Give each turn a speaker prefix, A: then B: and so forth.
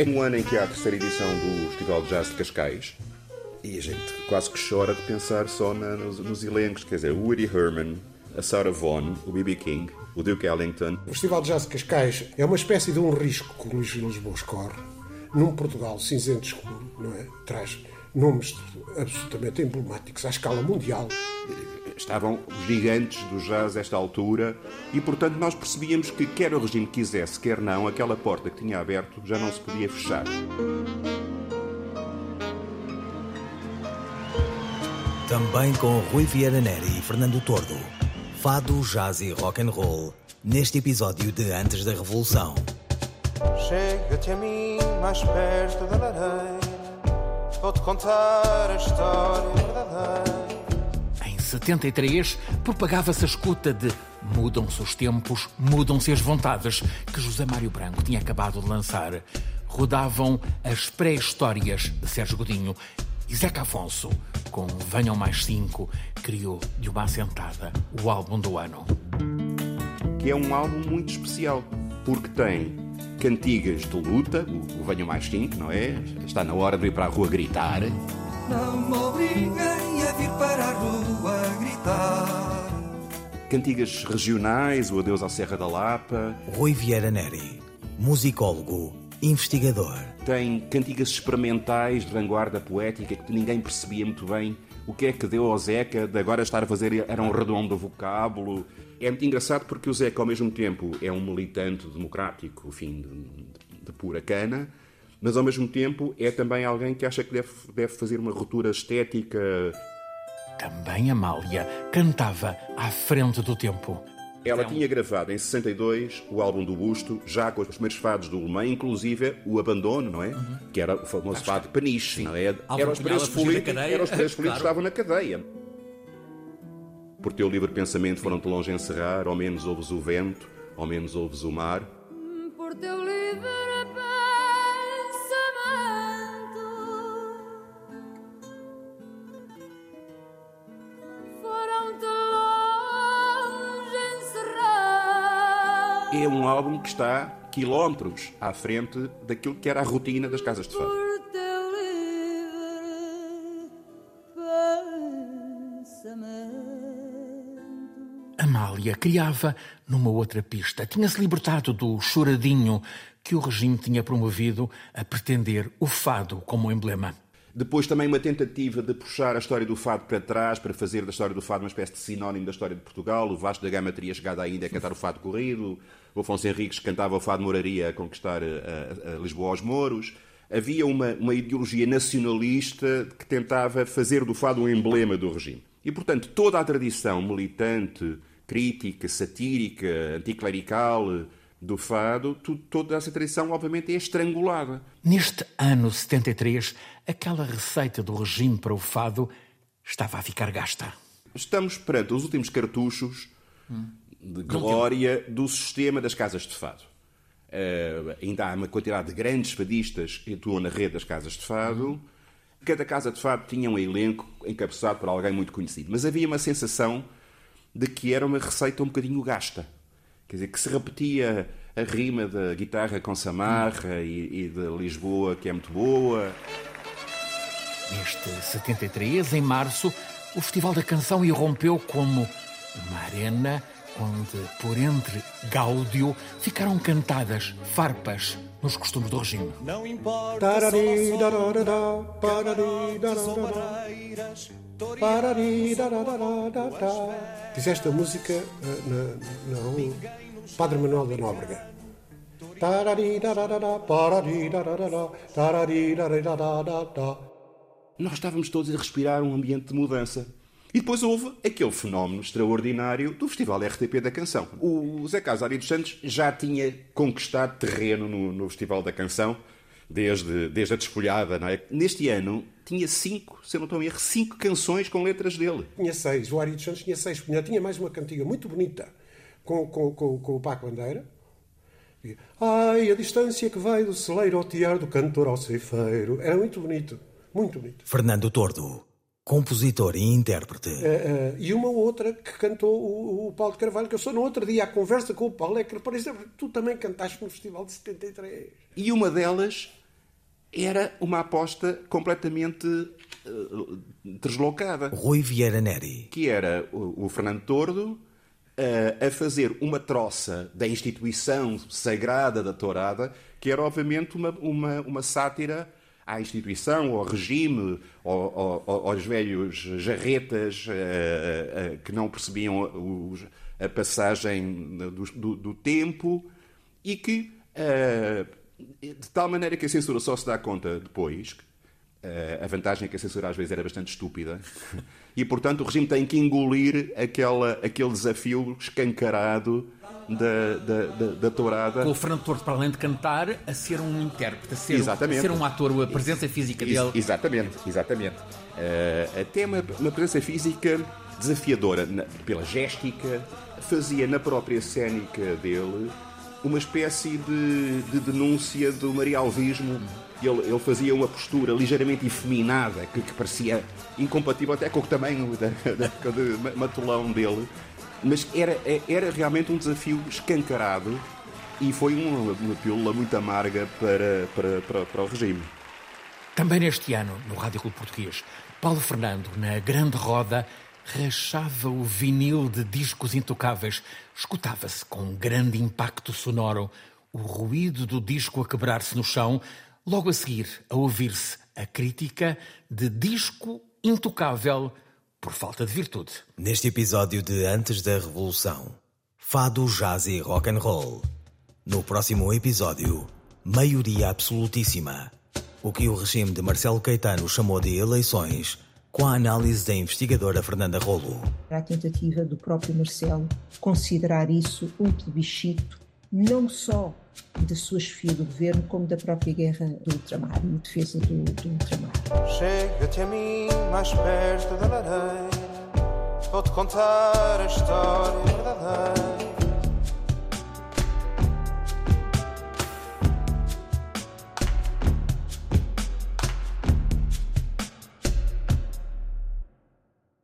A: É no ano em que há a terceira edição do Festival de Jazz de Cascais e a gente quase que chora de pensar só na, nos, nos, elencos, quer dizer, o Woody Herman, a Sarah Vaughan, o B.B. King, o Duke Ellington.
B: O Festival de Jazz de Cascais é uma espécie de um risco que o Luís Vilas Boas corre num Portugal cinzento escuro, não é? Traz nomes absolutamente emblemáticos à escala mundial.
A: Estavam os gigantes do jazz a esta altura e, portanto, nós percebíamos que, quer o regime quisesse, quer não, aquela porta que tinha aberto já não se podia fechar.
C: Também com Rui Vieira Neri e Fernando Tordo. Fado, jazz e rock and roll neste episódio de Antes da Revolução. Chega-te a mim mais perto da lareira, vou-te contar a história verdadeira. Em 73, propagava-se a escuta de Mudam-se os tempos, mudam-se as vontades, que José Mário Branco tinha acabado de lançar. Rodavam as pré-histórias de Sérgio Godinho e Zeca Afonso, com Venham Mais Cinco, criou de uma assentada o álbum do ano.
A: Que é um álbum muito especial, porque tem cantigas de luta, o, Venham Mais Cinco, não é? Está na hora de ir para a rua gritar. Não me obriguem a vir para a rua gritar. Cantigas regionais, o Adeus à Serra da Lapa.
C: Rui Vieira Neri, musicólogo investigador.
A: Tem cantigas experimentais de vanguarda poética que ninguém percebia muito bem o que é que deu ao Zeca de agora estar a fazer era um redondo vocábulo. É muito engraçado porque o Zeca, ao mesmo tempo, é um militante democrático, enfim, de, de pura cana, mas ao mesmo tempo é também alguém que acha que deve, deve fazer uma ruptura estética.
C: Também Amália cantava à frente do tempo.
A: Ela tinha gravado em 62 o álbum do Busto, já com os primeiros fados do Lemay, inclusive o Abandono, não é? Uhum. Que era o famoso Acho fado de Paniche, não é? Era os presos políticos, era os presos políticos claro. estavam na cadeia. Por teu livre pensamento foram-te longe encerrar, ao menos ouves o vento, ao menos ouves o mar. Por teu é um álbum que está quilómetros à frente daquilo que era a rotina das casas de fado.
C: Amália criava numa outra pista. Tinha-se libertado do choradinho que o regime tinha promovido a pretender o fado como emblema.
A: Depois também uma tentativa de puxar a história do fado para trás, para fazer da história do fado uma espécie de sinónimo da história de Portugal. O Vasco da Gama teria chegado ainda a cantar o fado corrido. O Afonso Henriques cantava o fado moraria a conquistar a, a, a Lisboa aos moros. Havia uma, uma ideologia nacionalista que tentava fazer do fado um emblema do regime. E, portanto, toda a tradição militante, crítica, satírica, anticlerical, do fado, toda essa tradição, obviamente, é estrangulada.
C: Neste ano 73, aquela receita do regime para o fado estava a ficar gasta.
A: Estamos perante os últimos cartuchos hum. de glória do sistema das casas de fado. Uh, ainda há uma quantidade de grandes fadistas que atuam na rede das casas de fado. Cada casa de fado tinha um elenco encabeçado por alguém muito conhecido. Mas havia uma sensação de que era uma receita um bocadinho gasta Quer dizer, que se repetia a rima da guitarra com Samarra e, e de Lisboa, que é muito boa.
C: Neste 73, em março, o Festival da Canção irrompeu como uma arena onde, por entre gáudio, ficaram cantadas farpas nos costumes do regime. Não importa
B: Fizeste a música uh, não, Padre Manuel da Nóbrega.
A: Nós estávamos todos a respirar um ambiente de mudança. E depois houve aquele fenómeno extraordinário do Festival RTP da Canção. O Zé Casário dos Santos já tinha conquistado terreno no, no Festival da Canção desde, desde a despolhada, não é? Neste ano tinha cinco, se eu não estou a erro, cinco canções com letras dele.
B: Tinha seis, o Ari dos Santos tinha seis. Tinha mais uma cantiga muito bonita com, com, com, com o Paco Bandeira. Ai, a distância que vai do celeiro ao tiar, do cantor ao ceifeiro. Era muito bonito, muito bonito.
C: Fernando Tordo, compositor e intérprete.
B: Uh, uh, e uma outra que cantou o, o, Paulo de Carvalho, que eu sou no outro dia à conversa com o Paulo, é que, por exemplo, tu também cantaste no Festival de 73.
A: E uma delas era uma aposta completamente uh, deslocada.
C: Rui Vieira Neri.
A: Que era o, o Fernando Tordo uh, a fazer uma troça da instituição sagrada da tourada, que era obviamente uma, uma, uma sátira à instituição, ao regime, ao, ao, aos velhos jarretas uh, uh, que não percebiam os, a passagem do, do, do, tempo e que, de tal maneira que a censura só se dá conta depois, a vantagem é que a censura às vezes era bastante estúpida, e portanto o regime tem que engolir aquela, aquele desafio escancarado da, da, da, da tourada.
D: Com o Fernando Torres, para além de cantar, a ser um intérprete, a ser, exatamente. A ser um ator, a presença física dele.
A: Exatamente, exatamente. Uh, até uma, uma presença física desafiadora na, pela géstica, fazia na própria cénica dele uma espécie de, de denúncia do marialvismo. Ele, ele, fazia uma postura ligeiramente efeminada, que, que, parecia incompatível até com o tamanho da, da, do matulão dele. Mas era, era realmente um desafio escancarado e foi uma, uma pílula muito amarga para, para, para, para o regime.
D: Também neste ano, no Rádio Clube Português, Paulo Fernando, na grande roda, rachava o vinil de discos intocáveis. Escutava-se com grande impacto sonoro o ruído do disco a quebrar-se no chão, logo a seguir a ouvir-se a crítica de disco intocável por falta de virtude.
C: Neste episódio de Antes da Revolução, fado, jazz e rock and roll. No próximo episódio, maioria absolutíssima. O que o regime de Marcelo Caetano chamou de eleições, com a análise da investigadora Fernanda Rolo.
E: A tentativa do próprio Marcelo considerar isso um plebiscito, não só da sua chefia do governo, como da própria guerra do ultramar e defesa do, do ultramar.
F: Chega-te a mim mais perto da lareira, vou-te contar a história verdadeira